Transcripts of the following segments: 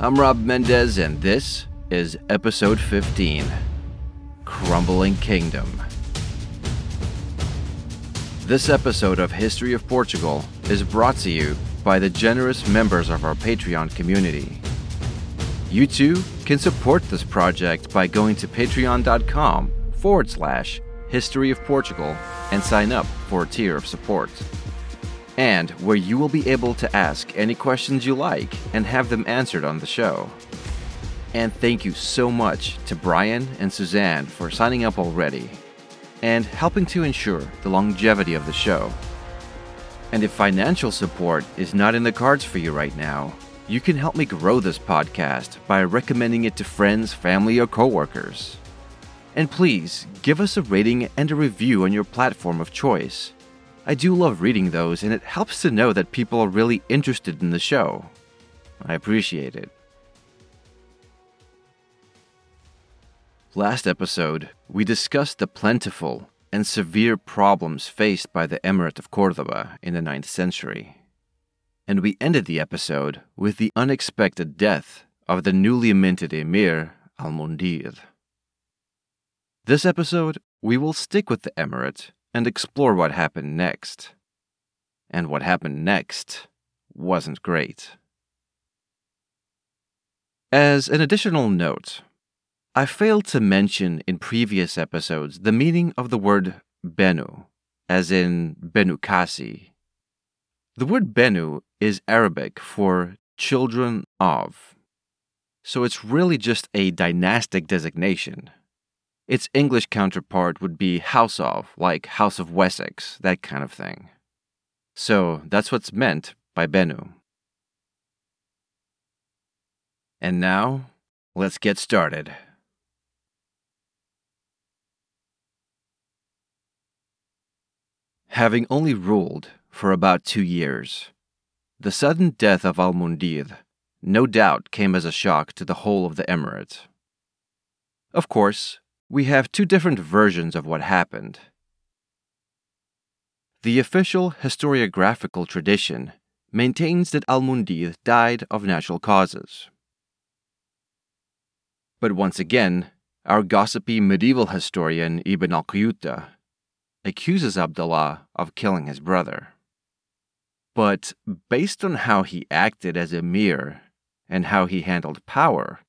I'm Rob Mendez, and this is episode 15 Crumbling Kingdom. This episode of History of Portugal is brought to you by the generous members of our Patreon community. You too can support this project by going to patreon.com forward slash history of Portugal and sign up for a tier of support and where you will be able to ask any questions you like and have them answered on the show. And thank you so much to Brian and Suzanne for signing up already and helping to ensure the longevity of the show. And if financial support is not in the cards for you right now, you can help me grow this podcast by recommending it to friends, family, or coworkers. And please give us a rating and a review on your platform of choice. I do love reading those, and it helps to know that people are really interested in the show. I appreciate it. Last episode, we discussed the plentiful and severe problems faced by the Emirate of Cordoba in the 9th century. And we ended the episode with the unexpected death of the newly minted Emir Al Mundir. This episode, we will stick with the Emirate and explore what happened next. And what happened next wasn't great. As an additional note, I failed to mention in previous episodes the meaning of the word Benu, as in Benu Qasi. The word Benu is Arabic for children of, so it's really just a dynastic designation. Its English counterpart would be House of, like House of Wessex, that kind of thing. So that's what's meant by Benu. And now, let's get started. Having only ruled for about two years, the sudden death of Al Mundir no doubt came as a shock to the whole of the emirate. Of course, we have two different versions of what happened. The official historiographical tradition maintains that Al Mundir died of natural causes. But once again, our gossipy medieval historian Ibn al Qiyuta accuses Abdullah of killing his brother. But based on how he acted as emir and how he handled power,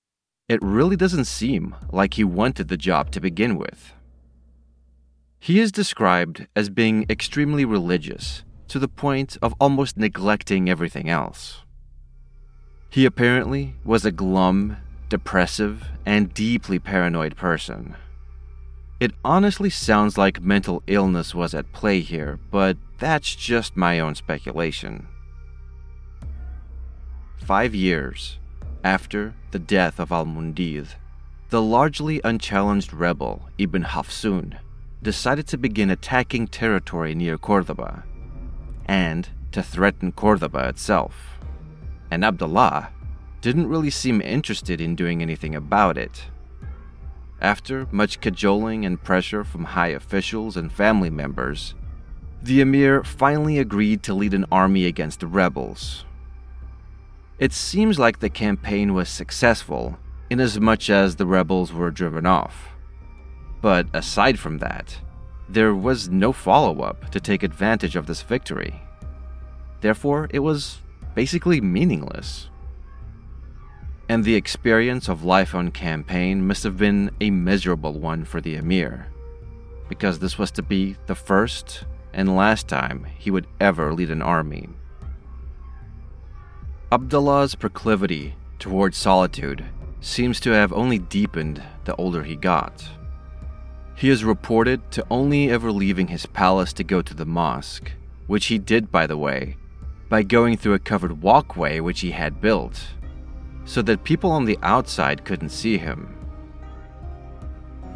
it really doesn't seem like he wanted the job to begin with. He is described as being extremely religious to the point of almost neglecting everything else. He apparently was a glum, depressive, and deeply paranoid person. It honestly sounds like mental illness was at play here, but that's just my own speculation. Five years after the death of Al Mundir, the largely unchallenged rebel Ibn Hafsun decided to begin attacking territory near Cordoba and to threaten Cordoba itself. And Abdullah didn't really seem interested in doing anything about it. After much cajoling and pressure from high officials and family members, the emir finally agreed to lead an army against the rebels. It seems like the campaign was successful inasmuch as the rebels were driven off. But aside from that, there was no follow up to take advantage of this victory. Therefore, it was basically meaningless. And the experience of life on campaign must have been a miserable one for the emir, because this was to be the first and last time he would ever lead an army. Abdullah's proclivity towards solitude seems to have only deepened the older he got. He is reported to only ever leaving his palace to go to the mosque, which he did, by the way, by going through a covered walkway which he had built, so that people on the outside couldn't see him.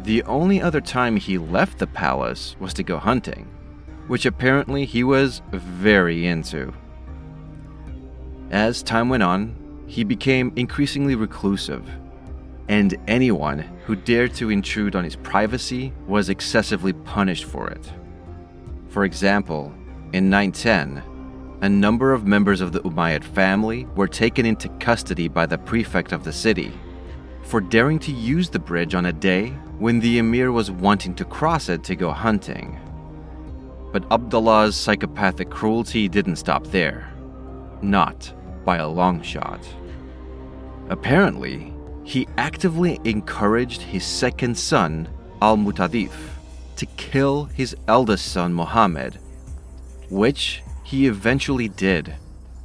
The only other time he left the palace was to go hunting, which apparently he was very into. As time went on, he became increasingly reclusive, and anyone who dared to intrude on his privacy was excessively punished for it. For example, in 910, a number of members of the Umayyad family were taken into custody by the prefect of the city for daring to use the bridge on a day when the emir was wanting to cross it to go hunting. But Abdullah's psychopathic cruelty didn't stop there. Not by a long shot. Apparently, he actively encouraged his second son, Al Mutadif, to kill his eldest son, Muhammad, which he eventually did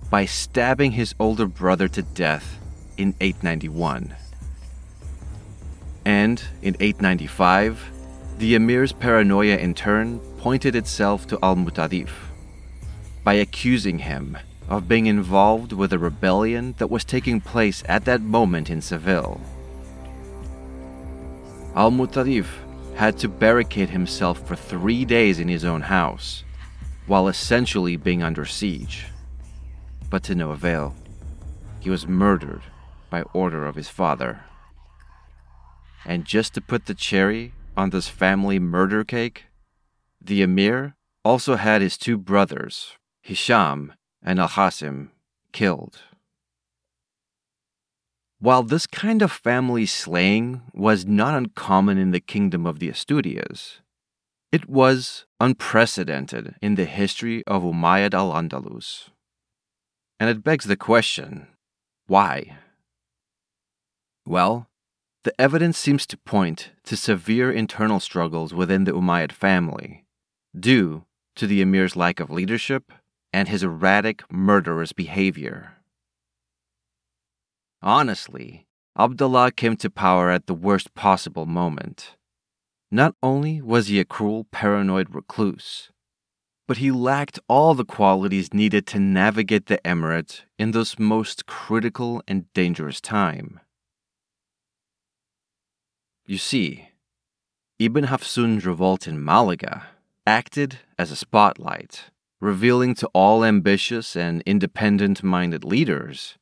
by stabbing his older brother to death in 891. And in 895, the emir's paranoia in turn pointed itself to Al Mutadif by accusing him of being involved with a rebellion that was taking place at that moment in Seville. Al Mutadif had to barricade himself for three days in his own house, while essentially being under siege. But to no avail. He was murdered by order of his father. And just to put the cherry on this family murder cake, the emir also had his two brothers, Hisham and Al Hasim killed. While this kind of family slaying was not uncommon in the kingdom of the Asturias, it was unprecedented in the history of Umayyad al Andalus. And it begs the question why? Well, the evidence seems to point to severe internal struggles within the Umayyad family, due to the emir's lack of leadership and his erratic, murderous behavior. Honestly, Abdullah came to power at the worst possible moment. Not only was he a cruel, paranoid recluse, but he lacked all the qualities needed to navigate the emirate in this most critical and dangerous time. You see, Ibn Hafsun's revolt in Malaga acted as a spotlight revealing to all ambitious and independent minded leaders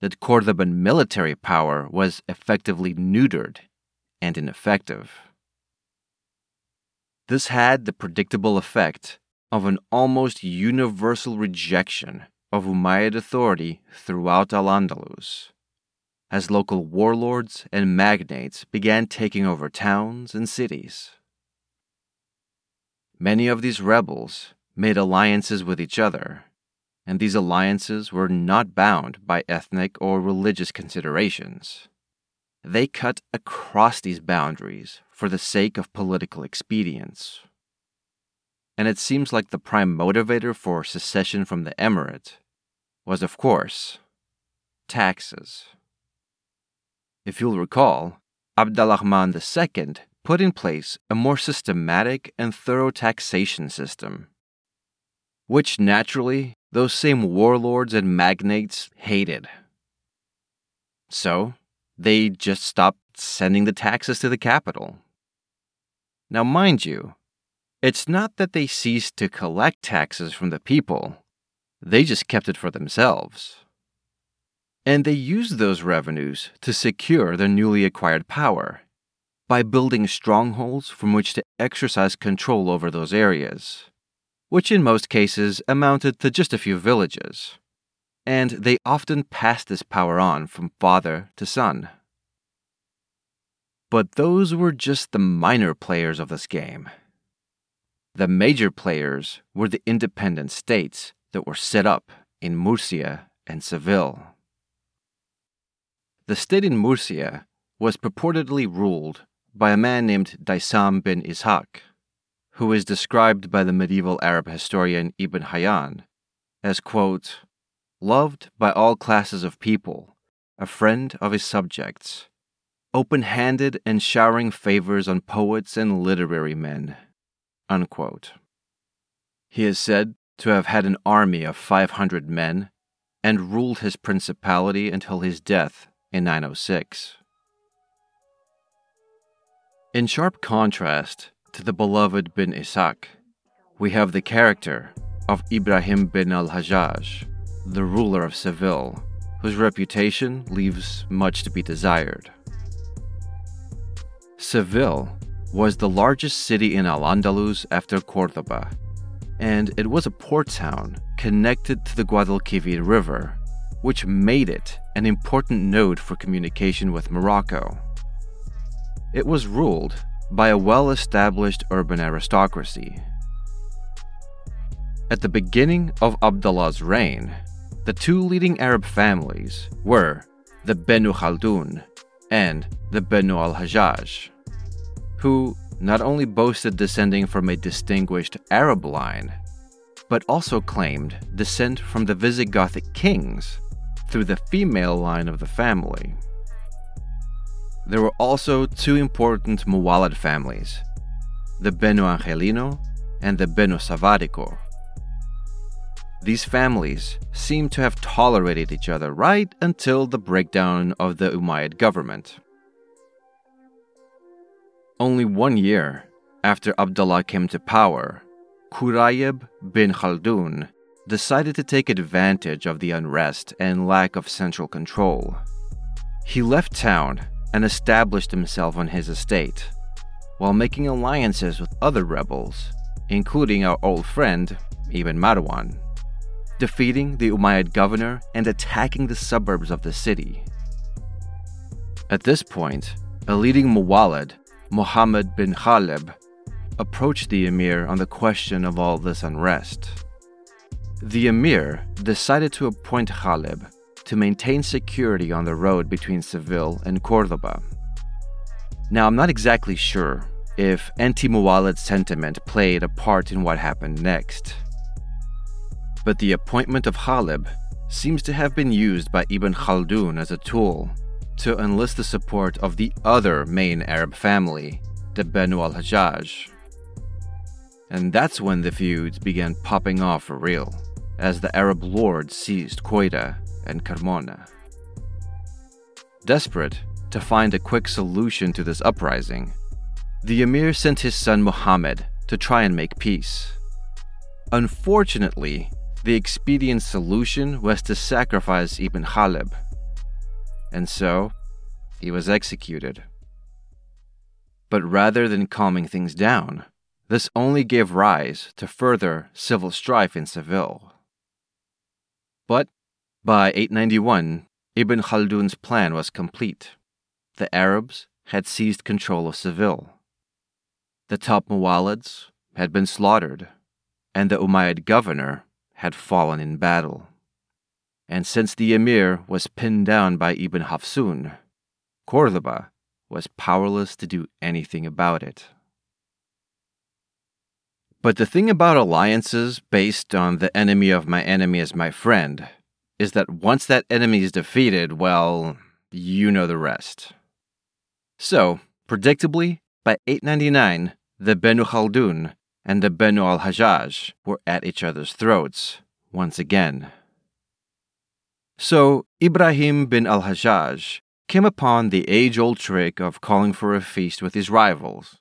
that Cordoban military power was effectively neutered and ineffective. This had the predictable effect of an almost universal rejection of Umayyad authority throughout Al Andalus, as local warlords and magnates began taking over towns and cities. Many of these rebels made alliances with each other, and these alliances were not bound by ethnic or religious considerations. They cut across these boundaries for the sake of political expedience. And it seems like the prime motivator for secession from the emirate was, of course, taxes. If you'll recall, Abdalrahman II put in place a more systematic and thorough taxation system which naturally those same warlords and magnates hated. So, they just stopped sending the taxes to the capital. Now, mind you, it's not that they ceased to collect taxes from the people, they just kept it for themselves. And they used those revenues to secure their newly acquired power by building strongholds from which to exercise control over those areas, which in most cases amounted to just a few villages. And they often passed this power on from father to son. But those were just the minor players of this game. The major players were the independent states that were set up in Murcia and Seville. The state in Murcia was purportedly ruled by a man named Daysam bin Ishaq, who is described by the medieval Arab historian Ibn Hayyan as, quote, loved by all classes of people, a friend of his subjects, open handed and showering favors on poets and literary men. Unquote. He is said to have had an army of 500 men and ruled his principality until his death in 906. In sharp contrast to the beloved bin Ishaq, we have the character of Ibrahim bin al Hajjaj, the ruler of Seville, whose reputation leaves much to be desired. Seville was the largest city in Al Andalus after Cordoba, and it was a port town connected to the Guadalquivir River, which made it an important node for communication with Morocco. It was ruled by a well established urban aristocracy. At the beginning of Abdullah's reign, the two leading Arab families were the Benu Khaldun and the Benu al Hajjaj who not only boasted descending from a distinguished Arab line, but also claimed descent from the Visigothic kings through the female line of the family. There were also two important Muwallad families, the Beno Angelino and the Beno Savarico. These families seem to have tolerated each other right until the breakdown of the Umayyad government. Only one year after Abdullah came to power, Kurayb bin Khaldun decided to take advantage of the unrest and lack of central control. He left town and established himself on his estate, while making alliances with other rebels, including our old friend Ibn Marwan, defeating the Umayyad governor and attacking the suburbs of the city. At this point, a leading Muwallad Muhammad bin Khalib, approached the emir on the question of all this unrest. The emir decided to appoint Khalib to maintain security on the road between Seville and Cordoba. Now, I'm not exactly sure if anti Muwallad sentiment played a part in what happened next. But the appointment of Khalib seems to have been used by Ibn Khaldun as a tool to enlist the support of the other main Arab family, the Banu al Hajjaj. And that's when the feuds began popping off for real, as the Arab lords seized Qoida and Carmona. Desperate to find a quick solution to this uprising, the emir sent his son Muhammad to try and make peace. Unfortunately, the expedient solution was to sacrifice Ibn Khalib, and so he was executed. But rather than calming things down, this only gave rise to further civil strife in Seville. But by 891, Ibn Khaldun's plan was complete. The Arabs had seized control of Seville. The top Muwallads had been slaughtered, and the Umayyad governor had fallen in battle and since the emir was pinned down by Ibn Hafsun, Cordoba was powerless to do anything about it. But the thing about alliances based on the enemy of my enemy is my friend is that once that enemy is defeated, well, you know the rest. So, predictably, by 899, the Benu Khaldun and the Benu al Hajjaj were at each other's throats once again. So Ibrahim bin al Hajjaj came upon the age old trick of calling for a feast with his rivals,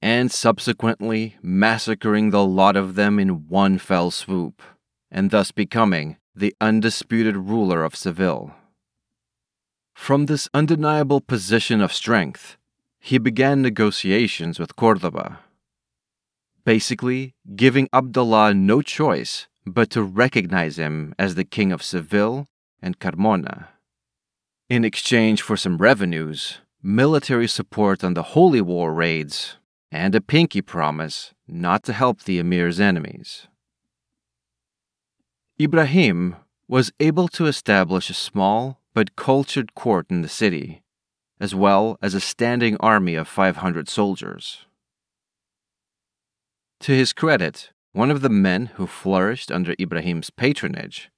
and subsequently massacring the lot of them in one fell swoop, and thus becoming the undisputed ruler of Seville. From this undeniable position of strength, he began negotiations with Cordoba, basically giving Abdullah no choice but to recognize him as the king of Seville and Carmona. In exchange for some revenues, military support on the Holy War raids, and a pinky promise not to help the emir's enemies. Ibrahim was able to establish a small but cultured court in the city, as well as a standing army of 500 soldiers. To his credit, one of the men who flourished under Ibrahim's patronage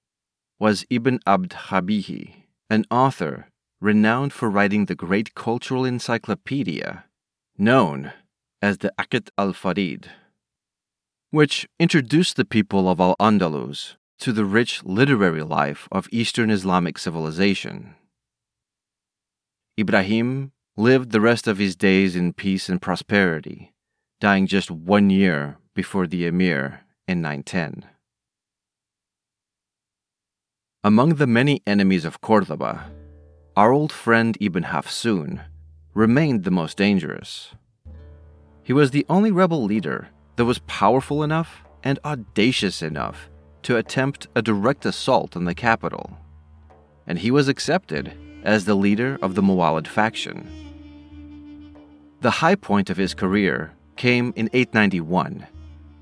was Ibn Abd Rabbihi, an author renowned for writing the great cultural encyclopedia known as the Aqd al Farid, which introduced the people of Al Andalus to the rich literary life of Eastern Islamic civilization. Ibrahim lived the rest of his days in peace and prosperity, dying just one year before the emir in 910. Among the many enemies of Cordoba, our old friend Ibn Hafsun remained the most dangerous. He was the only rebel leader that was powerful enough and audacious enough to attempt a direct assault on the capital, and he was accepted as the leader of the Muwallad faction. The high point of his career came in 891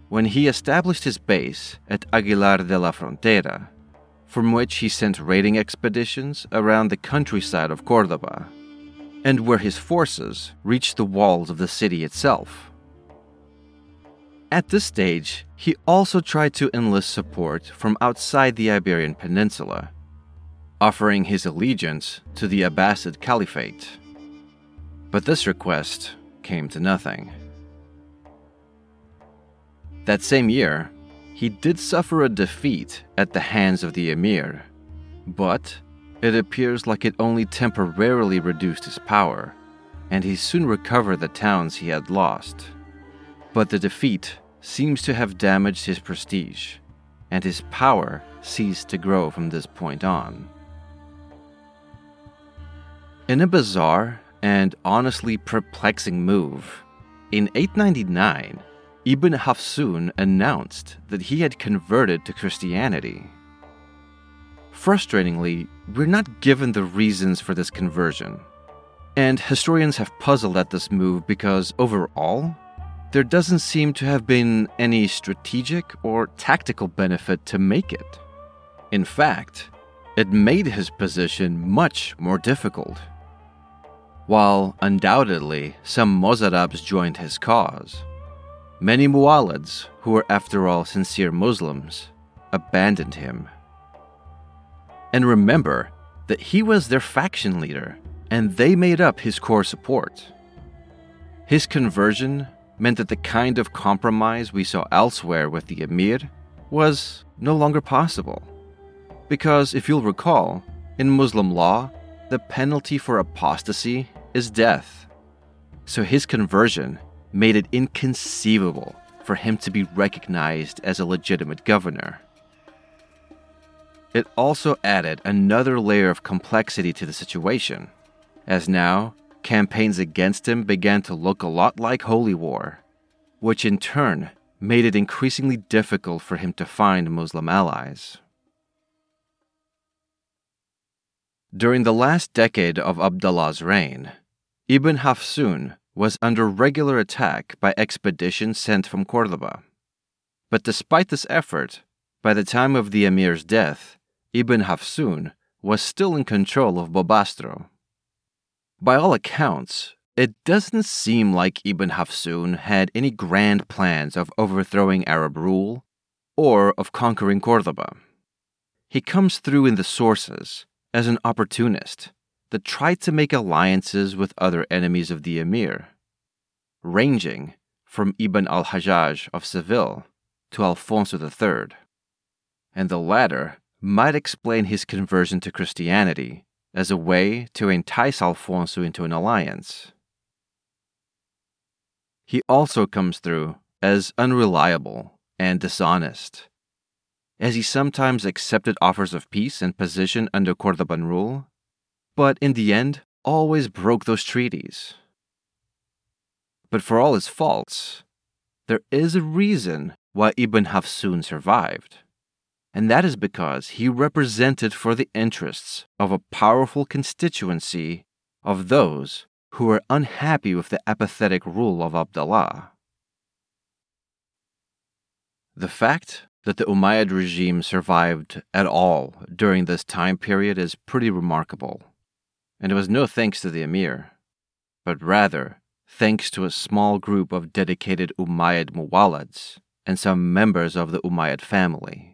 when he established his base at Aguilar de la Frontera, from which he sent raiding expeditions around the countryside of Cordoba, and where his forces reached the walls of the city itself. At this stage, he also tried to enlist support from outside the Iberian Peninsula, offering his allegiance to the Abbasid Caliphate. But this request came to nothing. That same year, he did suffer a defeat at the hands of the emir, but it appears like it only temporarily reduced his power, and he soon recovered the towns he had lost. But the defeat seems to have damaged his prestige, and his power ceased to grow from this point on. In a bizarre and honestly perplexing move, in 899, Ibn Hafsun announced that he had converted to Christianity. Frustratingly, we're not given the reasons for this conversion. And historians have puzzled at this move because overall, there doesn't seem to have been any strategic or tactical benefit to make it. In fact, it made his position much more difficult. While undoubtedly some Mozarabs joined his cause, Many Muwallads, who were after all sincere Muslims, abandoned him. And remember that he was their faction leader, and they made up his core support. His conversion meant that the kind of compromise we saw elsewhere with the emir was no longer possible. Because if you'll recall, in Muslim law, the penalty for apostasy is death. So his conversion made it inconceivable for him to be recognized as a legitimate governor. It also added another layer of complexity to the situation, as now campaigns against him began to look a lot like Holy War, which in turn made it increasingly difficult for him to find Muslim allies. During the last decade of Abdullah's reign, Ibn Hafsun was under regular attack by expeditions sent from Cordoba. But despite this effort, by the time of the emir's death, Ibn Hafsun was still in control of Bobastro. By all accounts, it doesn't seem like Ibn Hafsun had any grand plans of overthrowing Arab rule or of conquering Cordoba. He comes through in the sources as an opportunist that tried to make alliances with other enemies of the emir, ranging from Ibn al Hajjaj of Seville to Alfonso III, and the latter might explain his conversion to Christianity as a way to entice Alfonso into an alliance. He also comes through as unreliable and dishonest, as he sometimes accepted offers of peace and position under Cordoban rule, but in the end always broke those treaties. But for all his faults, there is a reason why Ibn Hafsun survived. And that is because he represented for the interests of a powerful constituency of those who were unhappy with the apathetic rule of Abdallah. The fact that the Umayyad regime survived at all during this time period is pretty remarkable, and it was no thanks to the emir, but rather thanks to a small group of dedicated Umayyad muwallads and some members of the Umayyad family.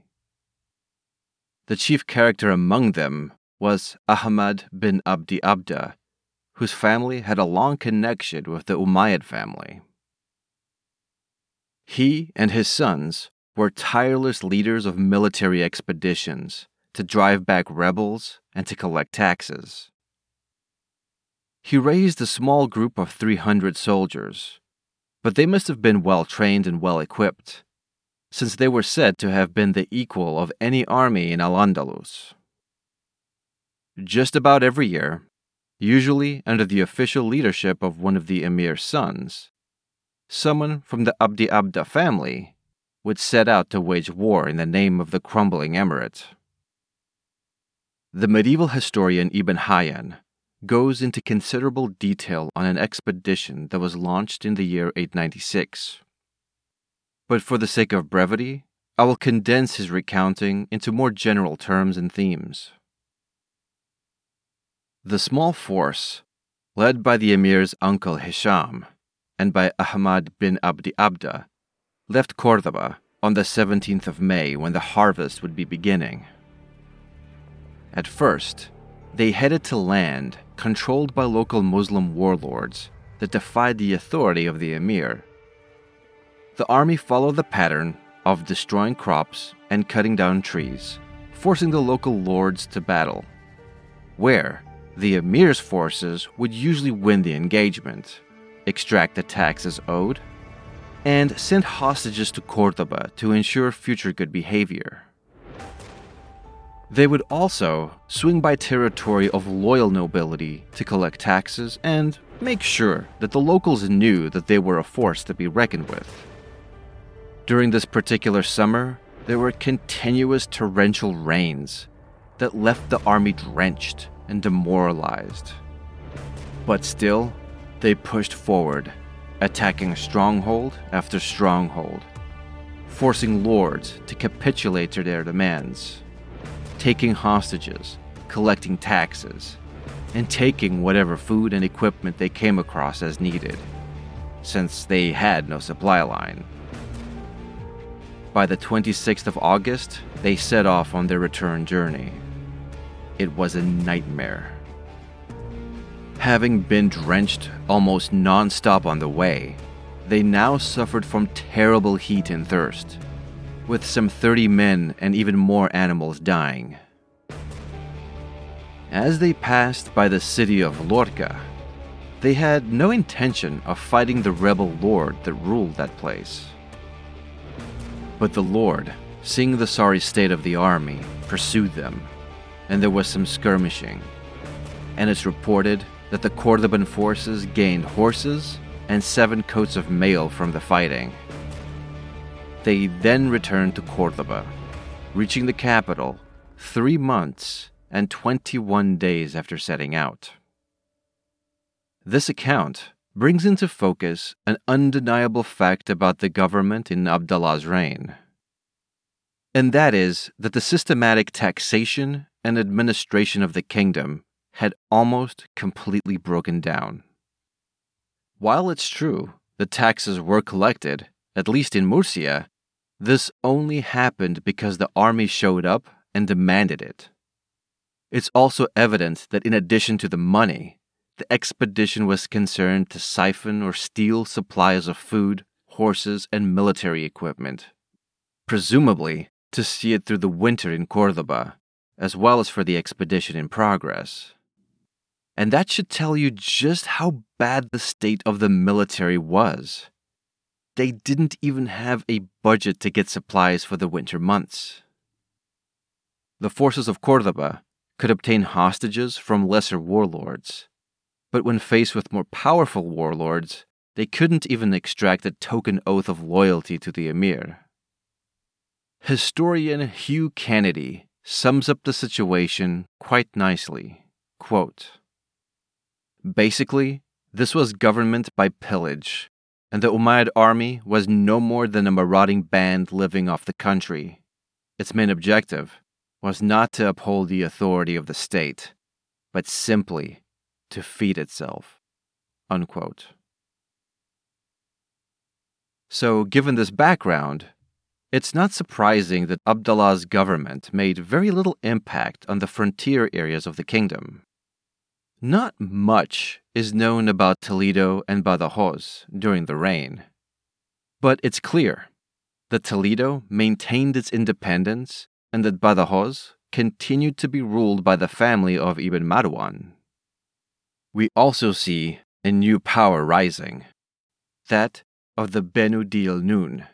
The chief character among them was Ahmad bin Abdi Abda, whose family had a long connection with the Umayyad family. He and his sons were tireless leaders of military expeditions to drive back rebels and to collect taxes. He raised a small group of 300 soldiers, but they must have been well trained and well equipped, since they were said to have been the equal of any army in Al Andalus. Just about every year, usually under the official leadership of one of the emir's sons. Someone from the Abdi Abda family would set out to wage war in the name of the crumbling emirate. The medieval historian Ibn Hayyan goes into considerable detail on an expedition that was launched in the year 896. But for the sake of brevity, I will condense his recounting into more general terms and themes. The small force, led by the emir's uncle Hisham and by Ahmad bin Abdi Abda, left Cordoba on the 17th of May when the harvest would be beginning. At first, they headed to land controlled by local Muslim warlords that defied the authority of the emir. The army followed the pattern of destroying crops and cutting down trees, forcing the local lords to battle, where the emir's forces would usually win the engagement, extract the taxes owed, and send hostages to Cordoba to ensure future good behavior. They would also swing by territory of loyal nobility to collect taxes and make sure that the locals knew that they were a force to be reckoned with. During this particular summer, there were continuous torrential rains that left the army drenched and demoralized. But still, they pushed forward, attacking stronghold after stronghold, forcing lords to capitulate to their demands, taking hostages, collecting taxes, and taking whatever food and equipment they came across as needed, since they had no supply line. By the 26th of August, they set off on their return journey. It was a nightmare. Having been drenched almost non stop on the way, they now suffered from terrible heat and thirst, with some 30 men and even more animals dying. As they passed by the city of Lorca, they had no intention of fighting the rebel lord that ruled that place. But the lord, seeing the sorry state of the army, pursued them and there was some skirmishing. And it's reported that the Cordoban forces gained horses and seven coats of mail from the fighting. They then returned to Cordoba, reaching the capital three months and 21 days after setting out. This account brings into focus an undeniable fact about the government in Abdallah's reign. And that is that the systematic taxation and administration of the kingdom had almost completely broken down. While it's true the taxes were collected, at least in Murcia, this only happened because the army showed up and demanded it. It's also evident that in addition to the money, the expedition was concerned to siphon or steal supplies of food, horses and military equipment, presumably to see it through the winter in Cordoba, as well as for the expedition in progress. And that should tell you just how bad the state of the military was. They didn't even have a budget to get supplies for the winter months. The forces of Cordoba could obtain hostages from lesser warlords, but when faced with more powerful warlords, they couldn't even extract a token oath of loyalty to the emir. Historian Hugh Kennedy sums up the situation quite nicely. Quote, Basically, this was government by pillage, and the Umayyad army was no more than a marauding band living off the country. Its main objective was not to uphold the authority of the state, but simply to feed itself. Unquote. So, given this background, it's not surprising that Abdallah's government made very little impact on the frontier areas of the kingdom. Not much is known about Toledo and Badajoz during the reign. But it's clear that Toledo maintained its independence and that Badajoz continued to be ruled by the family of Ibn Marwan. We also see a new power rising that of the Benu Dil Nun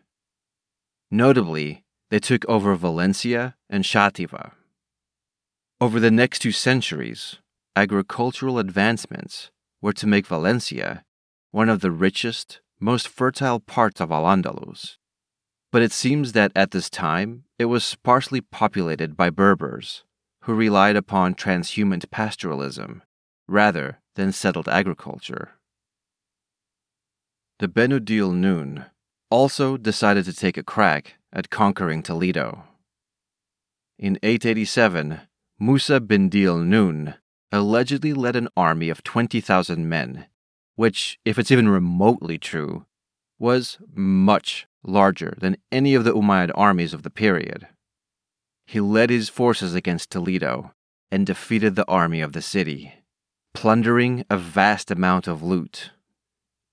Notably, they took over Valencia and Shativa. Over the next two centuries, agricultural advancements were to make Valencia one of the richest, most fertile parts of Al Andalus. But it seems that at this time it was sparsely populated by Berbers, who relied upon transhumant pastoralism rather than settled agriculture. The Benu Dil Nun also decided to take a crack at conquering Toledo. In 887, Musa bin Dil Nun allegedly led an army of 20,000 men, which, if it's even remotely true, was much larger than any of the Umayyad armies of the period. He led his forces against Toledo and defeated the army of the city, plundering a vast amount of loot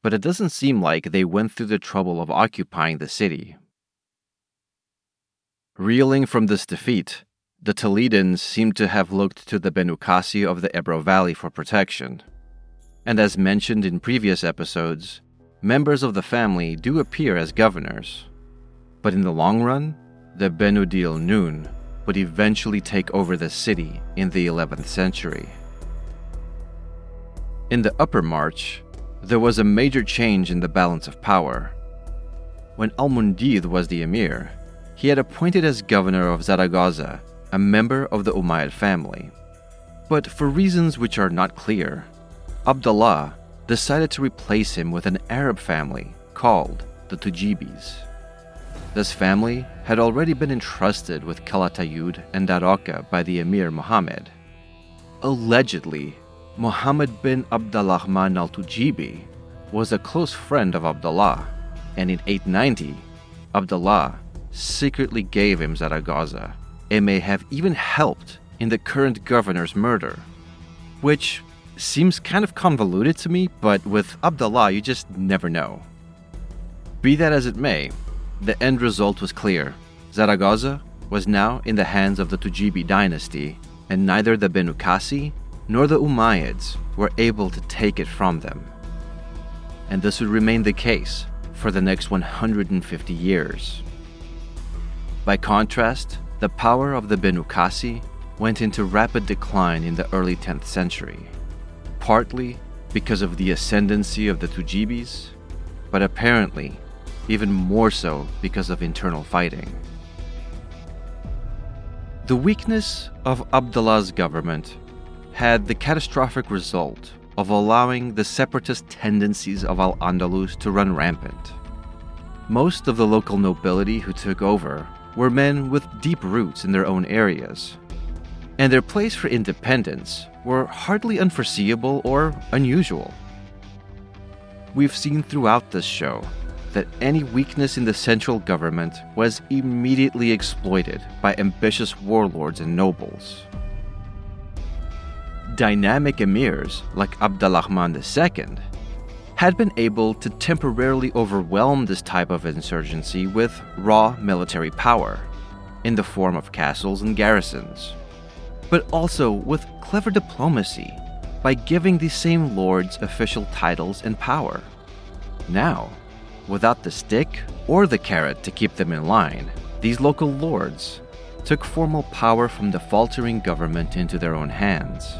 but it doesn't seem like they went through the trouble of occupying the city. Reeling from this defeat, the Toledans seem to have looked to the Benu Qasi of the Ebro Valley for protection. And as mentioned in previous episodes, members of the family do appear as governors. But in the long run, the Benu Dil Nun would eventually take over the city in the 11th century. In the Upper March, there was a major change in the balance of power. When Al Mundir was the emir, he had appointed as governor of Zaragoza a member of the Umayyad family. But for reasons which are not clear, Abdullah decided to replace him with an Arab family called the Tujibis. This family had already been entrusted with Calatayud and Daroca by the emir Muhammad. Allegedly, Muhammad bin Abdurrahman al Tujibi was a close friend of Abdullah, and in 890, Abdullah secretly gave him Zaragoza and may have even helped in the current governor's murder. Which seems kind of convoluted to me, but with Abdullah, you just never know. Be that as it may, the end result was clear. Zaragoza was now in the hands of the Tujibi dynasty, and neither the Benu Qasi nor the Umayyads were able to take it from them. And this would remain the case for the next 150 years. By contrast, the power of the Benu Qasi went into rapid decline in the early 10th century, partly because of the ascendancy of the Tujibis, but apparently even more so because of internal fighting. The weakness of Abdullah's government had the catastrophic result of allowing the separatist tendencies of Al Andalus to run rampant. Most of the local nobility who took over were men with deep roots in their own areas, and their place for independence were hardly unforeseeable or unusual. We've seen throughout this show that any weakness in the central government was immediately exploited by ambitious warlords and nobles dynamic emirs like Abdurrahman II had been able to temporarily overwhelm this type of insurgency with raw military power, in the form of castles and garrisons, but also with clever diplomacy by giving these same lords official titles and power. Now, without the stick or the carrot to keep them in line, these local lords took formal power from the faltering government into their own hands.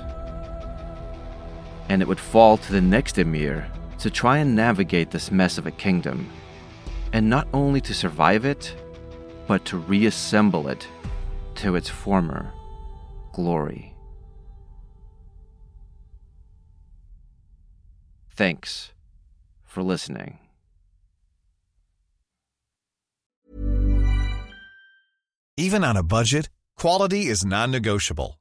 And it would fall to the next emir to try and navigate this mess of a kingdom, and not only to survive it, but to reassemble it to its former glory. Thanks for listening. Even on a budget, quality is non-negotiable.